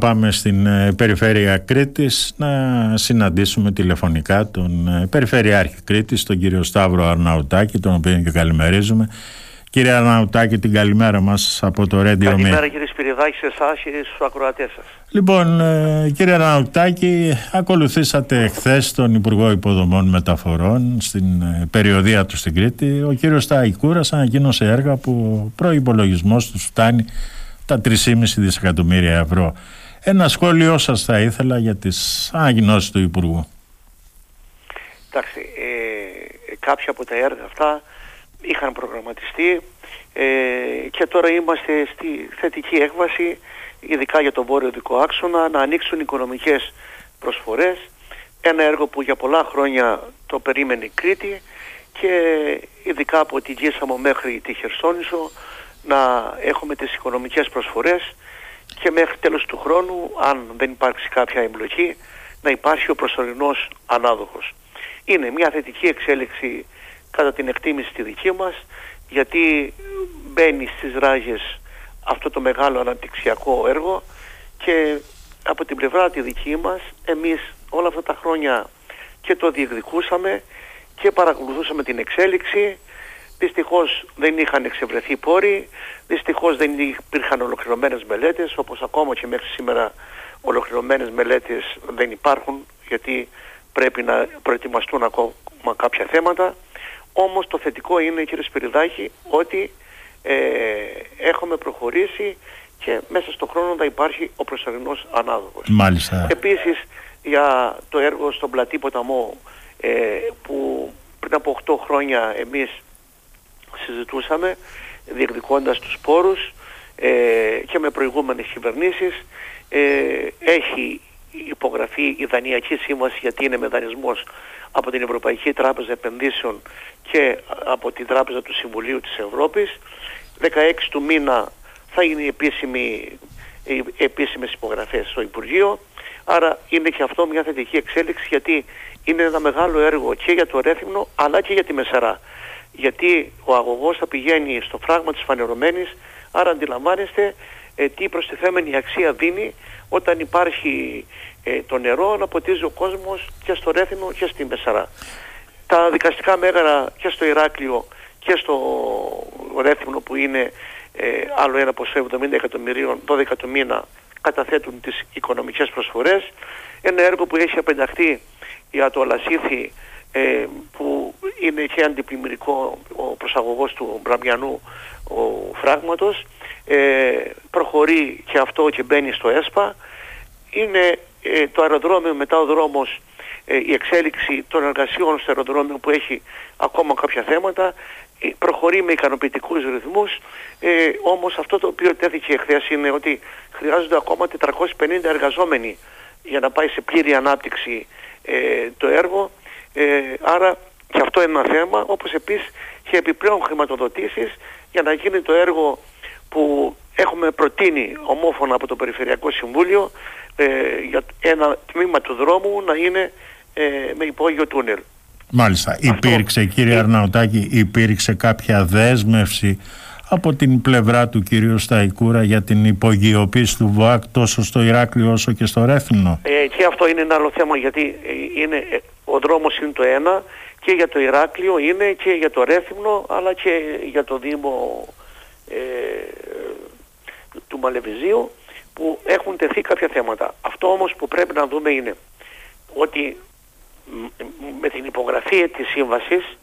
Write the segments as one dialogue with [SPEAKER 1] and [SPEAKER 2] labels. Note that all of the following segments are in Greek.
[SPEAKER 1] Πάμε στην ε, περιφέρεια Κρήτης να συναντήσουμε τηλεφωνικά τον ε, Περιφερειάρχη Κρήτης, τον κύριο Σταύρο Αρναουτάκη, τον οποίο και καλημερίζουμε. Κύριε Αρναουτάκη, την καλημέρα μας από το Radio
[SPEAKER 2] Καλημέρα κύριε Σπυριδάκη σε εσάς και στους ακροατές σας.
[SPEAKER 1] Λοιπόν, ε, κύριε Αρναουτάκη, ακολουθήσατε χθες τον Υπουργό Υποδομών Μεταφορών στην περιοδία του στην Κρήτη. Ο κύριος Σταϊκούρας ανακοίνωσε έργα που ο προϋπολογισμός του φτάνει τα 3,5 δισεκατομμύρια ευρώ. Ένα σχόλιο σας θα ήθελα για τις ανακοινώσεις του Υπουργού.
[SPEAKER 2] Εντάξει, ε, κάποια από τα έργα αυτά είχαν προγραμματιστεί ε, και τώρα είμαστε στη θετική έκβαση ειδικά για τον βόρειο δικό άξονα να ανοίξουν οικονομικές προσφορές ένα έργο που για πολλά χρόνια το περίμενε η Κρήτη και ειδικά από την Γίσαμο μέχρι τη Χερσόνησο να έχουμε τις οικονομικές προσφορές και μέχρι τέλος του χρόνου, αν δεν υπάρξει κάποια εμπλοκή, να υπάρχει ο προσωρινός ανάδοχος. Είναι μια θετική εξέλιξη κατά την εκτίμηση τη δική μας, γιατί μπαίνει στις ράγες αυτό το μεγάλο αναπτυξιακό έργο και από την πλευρά τη δική μας, εμείς όλα αυτά τα χρόνια και το διεκδικούσαμε και παρακολουθούσαμε την εξέλιξη Δυστυχώς δεν είχαν εξευρεθεί πόροι, δυστυχώς δεν υπήρχαν ολοκληρωμένες μελέτες, όπως ακόμα και μέχρι σήμερα ολοκληρωμένες μελέτες δεν υπάρχουν, γιατί πρέπει να προετοιμαστούν ακόμα κάποια θέματα. Όμως το θετικό είναι, κύριε Σπυριδάκη, ότι ε, έχουμε προχωρήσει και μέσα στον χρόνο θα υπάρχει ο προσωρινός ανάδοχος.
[SPEAKER 1] Μάλιστα.
[SPEAKER 2] Επίσης, για το έργο στον Πλατή Ποταμό, ε, που πριν από 8 χρόνια εμείς συζητούσαμε διεκδικώντας τους πόρους ε, και με προηγούμενες κυβερνήσεις. Ε, έχει υπογραφεί η Δανειακή Σύμβαση γιατί είναι με δανεισμός από την Ευρωπαϊκή Τράπεζα Επενδύσεων και από την Τράπεζα του Συμβουλίου της Ευρώπης. 16 του μήνα θα είναι οι, επίσημοι, οι επίσημες υπογραφές στο Υπουργείο. Άρα είναι και αυτό μια θετική εξέλιξη γιατί είναι ένα μεγάλο έργο και για το Ρέθυμνο αλλά και για τη Μεσαρά γιατί ο αγωγός θα πηγαίνει στο φράγμα της φανερωμένης, άρα αντιλαμβάνεστε ε, τι προστιθέμενη αξία δίνει όταν υπάρχει ε, το νερό να ποτίζει ο κόσμος και στο Ρέθινο και στη Μεσαρά. Τα δικαστικά μέγαρα και στο Ηράκλειο και στο Ρέθινο που είναι ε, άλλο ένα ποσό 70 εκατομμυρίων, 12 το μήνα καταθέτουν τις οικονομικές προσφορές. Ένα έργο που έχει απενταχθεί για το Αλασίθι ε, που είναι και αντιπλημμυρικό ο προσαγωγός του Μπραμιανού ο φράγματος. Ε, προχωρεί και αυτό και μπαίνει στο ΕΣΠΑ. Είναι ε, το αεροδρόμιο μετά ο δρόμος ε, η εξέλιξη των εργασιών στο αεροδρόμιο που έχει ακόμα κάποια θέματα. Προχωρεί με ικανοποιητικούς ρυθμούς. Ε, όμως αυτό το οποίο τέθηκε χθες είναι ότι χρειάζονται ακόμα 450 εργαζόμενοι για να πάει σε πλήρη ανάπτυξη το έργο. Ε, άρα και αυτό είναι ένα θέμα, όπως επίσης και επιπλέον χρηματοδοτήσεις για να γίνει το έργο που έχουμε προτείνει ομόφωνα από το Περιφερειακό Συμβούλιο ε, για ένα τμήμα του δρόμου να είναι ε, με υπόγειο τούνελ.
[SPEAKER 1] Μάλιστα. Υπήρξε κύριε Αρναουτάκη, υπήρξε κάποια δέσμευση από την πλευρά του κυρίου Σταϊκούρα για την υπογειοποίηση του ΒΟΑΚ τόσο στο Ηράκλειο όσο και στο Ρέθινο.
[SPEAKER 2] Ε, και αυτό είναι ένα άλλο θέμα γιατί είναι ο δρόμος είναι το ένα και για το Ηράκλειο είναι και για το Ρέθυμνο αλλά και για το Δήμο ε, του Μαλεβιζίου που έχουν τεθεί κάποια θέματα. Αυτό όμως που πρέπει να δούμε είναι ότι με την υπογραφή της σύμβασης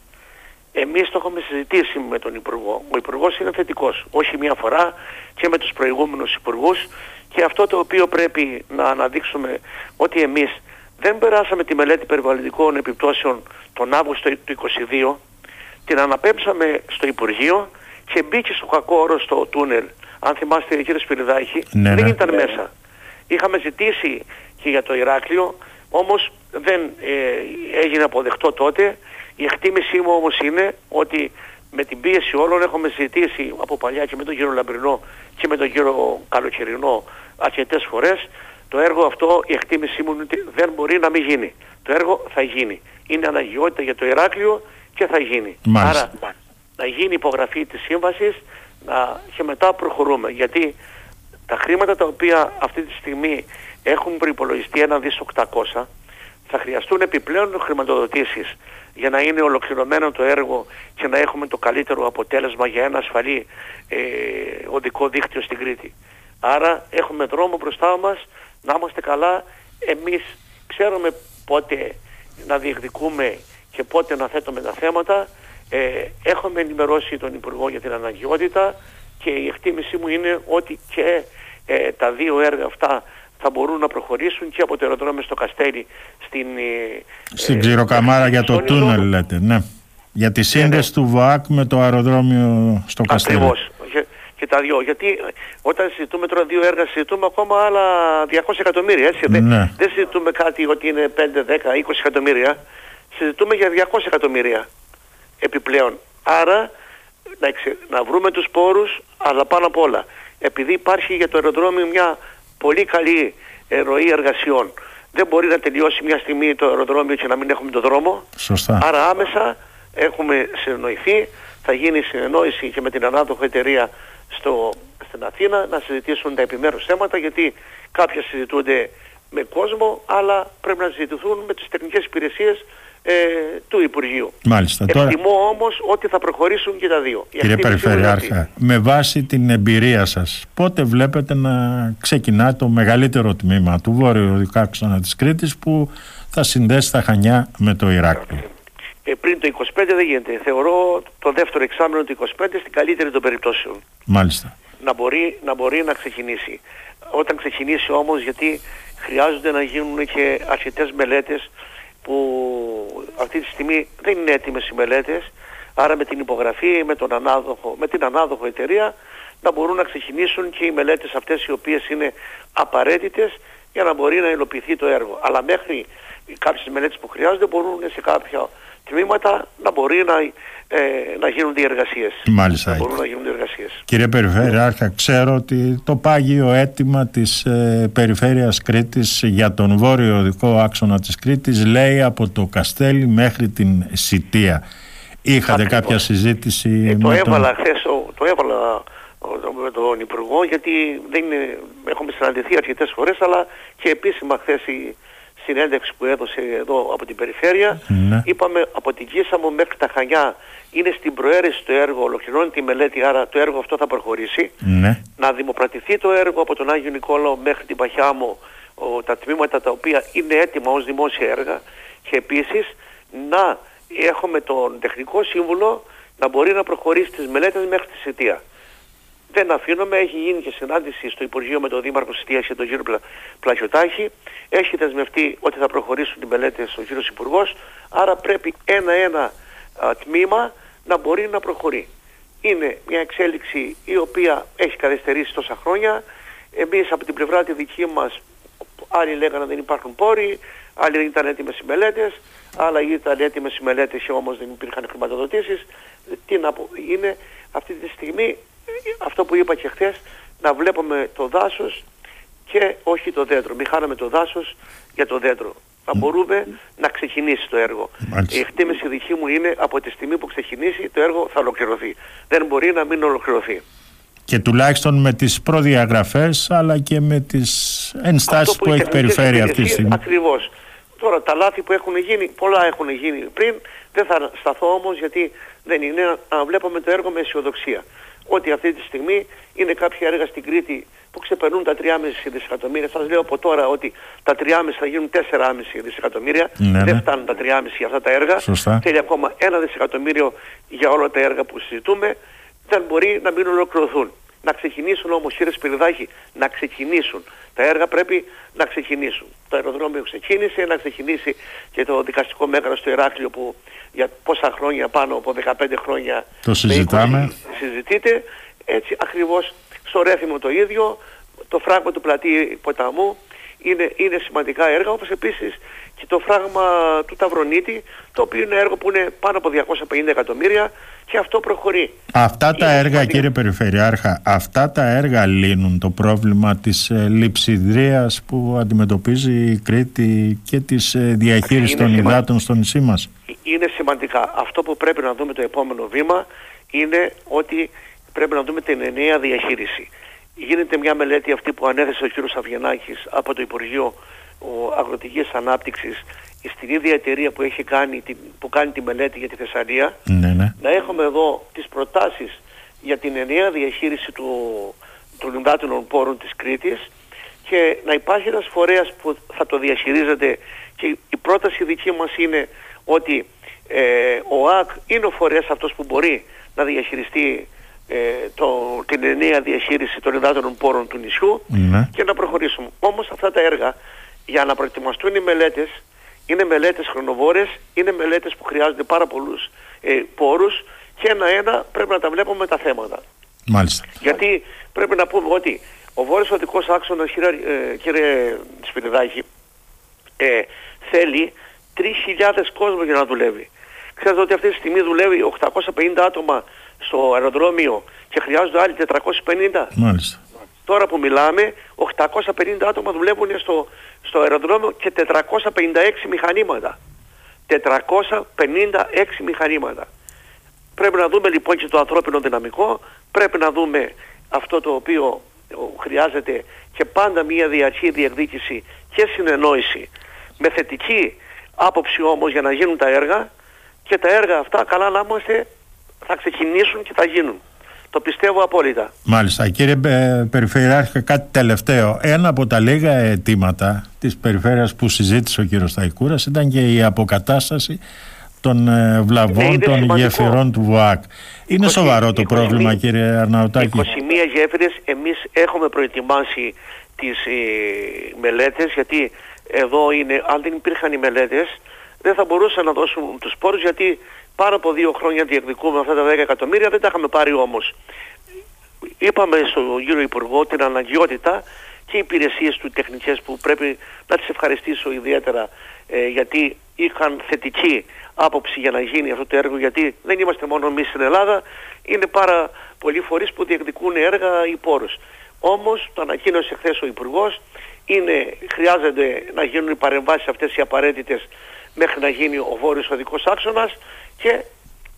[SPEAKER 2] εμείς το έχουμε συζητήσει με τον Υπουργό. Ο Υπουργός είναι θετικός, όχι μία φορά και με τους προηγούμενους Υπουργούς και αυτό το οποίο πρέπει να αναδείξουμε ότι εμείς δεν περάσαμε τη μελέτη περιβαλλοντικών επιπτώσεων τον Αύγουστο του 2022, την αναπέμψαμε στο Υπουργείο και μπήκε στο κακό όρος στο τούνελ. Αν θυμάστε κύριε Σπυριδάκη,
[SPEAKER 1] ναι,
[SPEAKER 2] δεν
[SPEAKER 1] ναι.
[SPEAKER 2] ήταν μέσα. Είχαμε ζητήσει και για το Ηράκλειο, όμως δεν ε, έγινε αποδεκτό τότε. Η εκτίμησή μου όμως είναι ότι με την πίεση όλων έχουμε ζητήσει από παλιά και με τον κύριο Λαμπρινό και με τον κύριο Καλοκαιρινό αρκετές φορές το έργο αυτό η εκτίμησή μου είναι ότι δεν μπορεί να μην γίνει. Το έργο θα γίνει. Είναι αναγκαιότητα για το Ηράκλειο και θα γίνει.
[SPEAKER 1] Μάλιστα.
[SPEAKER 2] Άρα να γίνει υπογραφή της σύμβασης να, και μετά προχωρούμε. Γιατί Τα χρήματα τα οποία αυτή τη στιγμή έχουν προϋπολογιστεί ένα δις 800 θα χρειαστούν επιπλέον χρηματοδοτήσεις για να είναι ολοκληρωμένο το έργο και να έχουμε το καλύτερο αποτέλεσμα για ένα ασφαλή ε, οδικό δίκτυο στην Κρήτη. Άρα έχουμε δρόμο μπροστά μας να είμαστε καλά. Εμείς ξέρουμε πότε να διεκδικούμε και πότε να θέτουμε τα θέματα. Ε, έχουμε ενημερώσει τον Υπουργό για την αναγκαιότητα και η εκτίμησή μου είναι ότι και ε, τα δύο έργα αυτά θα μπορούν να προχωρήσουν και από το αεροδρόμιο στο Καστέλι στην... Ε,
[SPEAKER 1] στην Ξηροκαμάρα για το τούνελ λέτε, ναι. Για τη σύνδεση ναι, ναι. του ΒΟΑΚ με το αεροδρόμιο στο Καστέλι.
[SPEAKER 2] Ακριβώς. Και, τα δυο. Γιατί όταν συζητούμε τώρα δύο έργα, συζητούμε ακόμα άλλα 200 εκατομμύρια. Έτσι. Ναι. Δεν συζητούμε κάτι ότι είναι 5, 10, 20 εκατομμύρια. Συζητούμε για 200 εκατομμύρια επιπλέον. Άρα να, να βρούμε τους πόρους, αλλά πάνω απ' όλα. Επειδή υπάρχει για το αεροδρόμιο μια πολύ καλή ροή εργασιών. Δεν μπορεί να τελειώσει μια στιγμή το αεροδρόμιο και να μην έχουμε το δρόμο.
[SPEAKER 1] Σωστά.
[SPEAKER 2] Άρα άμεσα έχουμε συνεννοηθεί, θα γίνει συνεννόηση και με την ανάδοχο εταιρεία στο, στην Αθήνα να συζητήσουν τα επιμέρους θέματα γιατί κάποια συζητούνται με κόσμο αλλά πρέπει να συζητηθούν με τις τεχνικές υπηρεσίες ε, του Υπουργείου.
[SPEAKER 1] Μάλιστα.
[SPEAKER 2] Εκτιμώ τώρα... όμως ότι θα προχωρήσουν και τα δύο.
[SPEAKER 1] Κύριε Περιφερειάρχα, με βάση την εμπειρία σας, πότε βλέπετε να ξεκινά το μεγαλύτερο τμήμα του βόρειου άξονα της Κρήτης που θα συνδέσει τα Χανιά με το Ηράκλειο;
[SPEAKER 2] Ε, πριν το 25 δεν γίνεται. Θεωρώ το δεύτερο εξάμεινο του 25 στην καλύτερη των περιπτώσεων.
[SPEAKER 1] Μάλιστα.
[SPEAKER 2] Να μπορεί να, μπορεί να ξεκινήσει. Όταν ξεκινήσει όμως γιατί χρειάζονται να γίνουν και αρκετές μελέτες που αυτή τη στιγμή δεν είναι έτοιμες οι μελέτες, άρα με την υπογραφή, με, τον ανάδοχο, με την ανάδοχο εταιρεία να μπορούν να ξεκινήσουν και οι μελέτες αυτές οι οποίες είναι απαραίτητες για να μπορεί να υλοποιηθεί το έργο. Αλλά μέχρι κάποιες μελέτες που χρειάζονται μπορούν σε κάποια τμήματα να μπορεί να, ε, να γίνουν διεργασίες.
[SPEAKER 1] Μάλιστα.
[SPEAKER 2] Να μπορούν να γίνουν διεργασίες.
[SPEAKER 1] Κύριε Περιφέρειάρχα, ξέρω ότι το πάγιο αίτημα της ε, Περιφέρειας Κρήτης για τον βόρειο οδικό άξονα της Κρήτης λέει από το Καστέλι μέχρι την Σιτία. Είχατε κάποια συζήτηση
[SPEAKER 2] ε, το έβαλα τον... χθες, το έβαλα με τον Υπουργό γιατί δεν είναι, έχουμε συναντηθεί αρκετές φορές αλλά και επίσημα χθες η, συνέντευξη που έδωσε εδώ από την περιφέρεια. Ναι. Είπαμε από την Κίσαμο μέχρι τα Χανιά είναι στην προαίρεση το έργο, ολοκληρώνει τη μελέτη, άρα το έργο αυτό θα προχωρήσει.
[SPEAKER 1] Ναι.
[SPEAKER 2] Να δημοπρατηθεί το έργο από τον Άγιο Νικόλαο μέχρι την Παχιάμο, ο, τα τμήματα τα οποία είναι έτοιμα ως δημόσια έργα και επίσης να έχουμε τον τεχνικό σύμβουλο να μπορεί να προχωρήσει τις μελέτες μέχρι τη Σιτία δεν αφήνουμε. Έχει γίνει και συνάντηση στο Υπουργείο με τον Δήμαρχο Σιτίας και τον κύριο Πλα... Πλαχιωτάκη. Έχει δεσμευτεί ότι θα προχωρήσουν οι μελέτες ο κύριος Υπουργός. Άρα πρέπει ένα-ένα τμήμα να μπορεί να προχωρεί. Είναι μια εξέλιξη η οποία έχει καθυστερήσει τόσα χρόνια. Εμείς από την πλευρά τη δική μας, άλλοι λέγανε δεν υπάρχουν πόροι, άλλοι δεν ήταν έτοιμες οι μελέτες, άλλα ήταν έτοιμες οι μελέτες και όμως δεν υπήρχαν χρηματοδοτήσεις. Τι να πω, είναι αυτή τη στιγμή αυτό που είπα και χθες, να βλέπουμε το δάσος και όχι το δέντρο. Μην χάναμε το δάσος για το δέντρο. Να μπορούμε να ξεκινήσει το έργο. Η εκτίμηση δική μου είναι από τη στιγμή που ξεκινήσει το έργο θα ολοκληρωθεί. Δεν μπορεί να μην ολοκληρωθεί.
[SPEAKER 1] Και τουλάχιστον με τις προδιαγραφές αλλά και με τις ενστάσεις που, που έχει περιφέρει αυτή τη στιγμή.
[SPEAKER 2] Ακριβώς. Τώρα τα λάθη που έχουν γίνει, πολλά έχουν γίνει πριν. Δεν θα σταθώ όμως γιατί δεν είναι να βλέπουμε το έργο με αισιοδοξία ότι αυτή τη στιγμή είναι κάποια έργα στην Κρήτη που ξεπερνούν τα 3,5 δισεκατομμύρια. Σας λέω από τώρα ότι τα 3,5 θα γίνουν 4,5 δισεκατομμύρια.
[SPEAKER 1] Ναι,
[SPEAKER 2] Δεν
[SPEAKER 1] ναι.
[SPEAKER 2] φτάνουν τα 3,5 για αυτά τα έργα.
[SPEAKER 1] Σωστά.
[SPEAKER 2] Θέλει ακόμα ένα δισεκατομμύριο για όλα τα έργα που συζητούμε. Δεν μπορεί να μην ολοκληρωθούν. Να ξεκινήσουν όμως κύριε Σπυριδάκη, να ξεκινήσουν. Τα έργα πρέπει να ξεκινήσουν. Το αεροδρόμιο ξεκίνησε, να ξεκινήσει και το δικαστικό μέγαρο στο Ηράκλειο που για πόσα χρόνια, πάνω από 15 χρόνια
[SPEAKER 1] το συζητάμε.
[SPEAKER 2] συζητείται. Έτσι ακριβώς στο Ρέθιμο το ίδιο, το φράγμα του πλατή ποταμού είναι, είναι σημαντικά έργα, όπως επίσης και το φράγμα του Ταυρονίτη, το οποίο είναι έργο που είναι πάνω από 250 εκατομμύρια και αυτό προχωρεί.
[SPEAKER 1] Αυτά τα έργα σημαντικά. κύριε Περιφερειάρχα, αυτά τα έργα λύνουν το πρόβλημα της ε, λειψιδρίας που αντιμετωπίζει η Κρήτη και της ε, διαχείρισης των σημα... υδάτων στο νησί μας;
[SPEAKER 2] Είναι σημαντικά. Αυτό που πρέπει να δούμε το επόμενο βήμα είναι ότι πρέπει να δούμε την ενιαία διαχείριση. Γίνεται μια μελέτη αυτή που ανέθεσε ο κ. Αυγενάκης από το Υπουργείο Αγροτικής Ανάπτυξης στην ίδια εταιρεία που, έχει κάνει, που κάνει τη μελέτη για τη Θεσσαλία
[SPEAKER 1] ναι, ναι.
[SPEAKER 2] να έχουμε εδώ τις προτάσεις για την ενιαία διαχείριση του, των υδάτινων πόρων της Κρήτης και να υπάρχει ένας φορέας που θα το διαχειρίζεται και η πρόταση δική μας είναι ότι ε, ο ΑΚ είναι ο φορέας αυτός που μπορεί να διαχειριστεί ε, το, την ενιαία διαχείριση των υδάτινων πόρων του νησιού
[SPEAKER 1] Ναι.
[SPEAKER 2] και να προχωρήσουμε. Όμως αυτά τα έργα για να προετοιμαστούν οι μελέτες είναι μελέτες χρονοβόρες, είναι μελέτες που χρειάζονται πάρα πολλούς ε, πόρους και ένα-ένα πρέπει να τα βλέπουμε τα θέματα.
[SPEAKER 1] Μάλιστα.
[SPEAKER 2] Γιατί πρέπει να πούμε ότι ο βόρειος οδικός άξονας, κύριε, ε, κύριε Σπυριδάκη, ε, θέλει 3.000 κόσμο για να δουλεύει. Ξέρετε ότι αυτή τη στιγμή δουλεύει 850 άτομα στο αεροδρόμιο και χρειάζονται άλλοι 450.
[SPEAKER 1] Μάλιστα.
[SPEAKER 2] Τώρα που μιλάμε, 850 άτομα δουλεύουν στο, στο αεροδρόμιο και 456 μηχανήματα. 456 μηχανήματα. Πρέπει να δούμε λοιπόν και το ανθρώπινο δυναμικό, πρέπει να δούμε αυτό το οποίο χρειάζεται και πάντα μια διαρκή διεκδίκηση και συνεννόηση με θετική άποψη όμως για να γίνουν τα έργα και τα έργα αυτά καλά να είμαστε θα ξεκινήσουν και θα γίνουν. Το πιστεύω απόλυτα.
[SPEAKER 1] Μάλιστα. Κύριε ε, Περιφερειάρχη, κάτι τελευταίο. Ένα από τα λίγα αιτήματα της περιφέρειας που συζήτησε ο κύριος Σταϊκούρας ήταν και η αποκατάσταση των ε, βλαβών
[SPEAKER 2] Ναι,
[SPEAKER 1] των
[SPEAKER 2] σημαντικό.
[SPEAKER 1] γέφυρων του ΒΟΑΚ. Είναι
[SPEAKER 2] 20,
[SPEAKER 1] σοβαρό το
[SPEAKER 2] 21,
[SPEAKER 1] πρόβλημα κύριε Αρναουτάκη;
[SPEAKER 2] 21 γέφυρες εμείς έχουμε προετοιμάσει τις ε, μελέτες γιατί εδώ είναι, αν δεν υπήρχαν οι μελέτες δεν θα μπορούσαν να δώσουν τους πόρους γιατί πάνω από δύο χρόνια διεκδικούμε αυτά τα 10 εκατομμύρια δεν τα είχαμε πάρει όμως. Είπαμε στον κύριο Υπουργό την αναγκαιότητα και οι υπηρεσίες του τεχνικές που πρέπει να τις ευχαριστήσω ιδιαίτερα ε, γιατί είχαν θετική άποψη για να γίνει αυτό το έργο γιατί δεν είμαστε μόνο εμείς στην Ελλάδα είναι πάρα πολλοί φορείς που διεκδικούν έργα ή πόρους. Όμως το ανακοίνωσε χθες ο Υπουργός είναι, χρειάζεται να γίνουν οι παρεμβάσεις αυτές οι απαραίτητες μέχρι να γίνει ο βόρειος οδικός άξονας και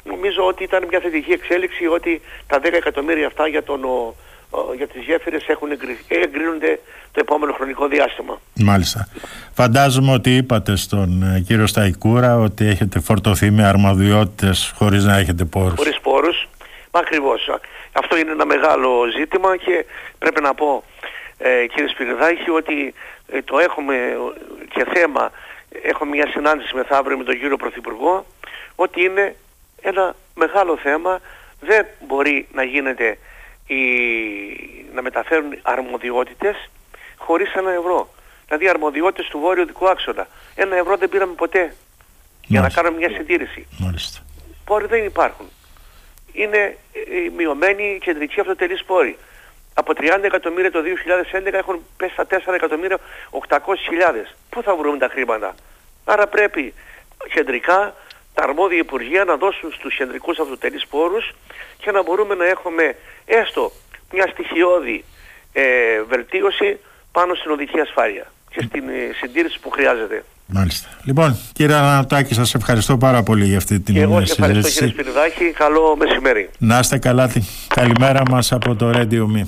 [SPEAKER 2] νομίζω ότι ήταν μια θετική εξέλιξη ότι τα 10 εκατομμύρια αυτά για, τον, ο, ο, για τις γέφυρες έχουν εγκρι- εγκρίνονται το επόμενο χρονικό διάστημα.
[SPEAKER 1] Μάλιστα. Φαντάζομαι ότι είπατε στον ε, κύριο Σταϊκούρα ότι έχετε φορτωθεί με αρμοδιότητες χωρίς να έχετε πόρους.
[SPEAKER 2] χωρίς πόρους. Μα ακριβώς. Αυτό είναι ένα μεγάλο ζήτημα και πρέπει να πω ε, κύριε Σπυριδάκη ότι ε, το έχουμε ε, και θέμα, έχω μια συνάντηση μεθαύριο με τον κύριο Πρωθυπουργό, ότι είναι ένα μεγάλο θέμα, δεν μπορεί να γίνεται η, να μεταφέρουν αρμοδιότητες χωρίς ένα ευρώ. Δηλαδή αρμοδιότητες του βόρειου δικού άξονα. Ένα ευρώ δεν πήραμε ποτέ για να
[SPEAKER 1] Μάλιστα.
[SPEAKER 2] κάνουμε μια συντήρηση.
[SPEAKER 1] Μάλιστα.
[SPEAKER 2] Πόροι δεν υπάρχουν. Είναι ε, μειωμένοι οι κεντρικοί αυτοτελείς πόροι. Από 30 εκατομμύρια το 2011 έχουν πέσει στα 4 εκατομμύρια 800.000. Πού θα βρούμε τα χρήματα; Άρα πρέπει κεντρικά τα αρμόδια υπουργεία να δώσουν στους κεντρικούς αυτοτελείς πόρους και να μπορούμε να έχουμε έστω μια στοιχειώδη ε, βελτίωση πάνω στην οδική ασφάλεια και στην ε, συντήρηση που χρειάζεται.
[SPEAKER 1] Μάλιστα. Λοιπόν, κύριε Αρναουτάκη, σας ευχαριστώ πάρα πολύ για αυτή την
[SPEAKER 2] Και εγώ
[SPEAKER 1] ε,
[SPEAKER 2] σε ευχαριστώ κύριε
[SPEAKER 1] συζήτηση.
[SPEAKER 2] Σπυριδάκη. Καλό μεσημέρι.
[SPEAKER 1] Να είστε καλά. Καλημέρα μας από το Radio Me.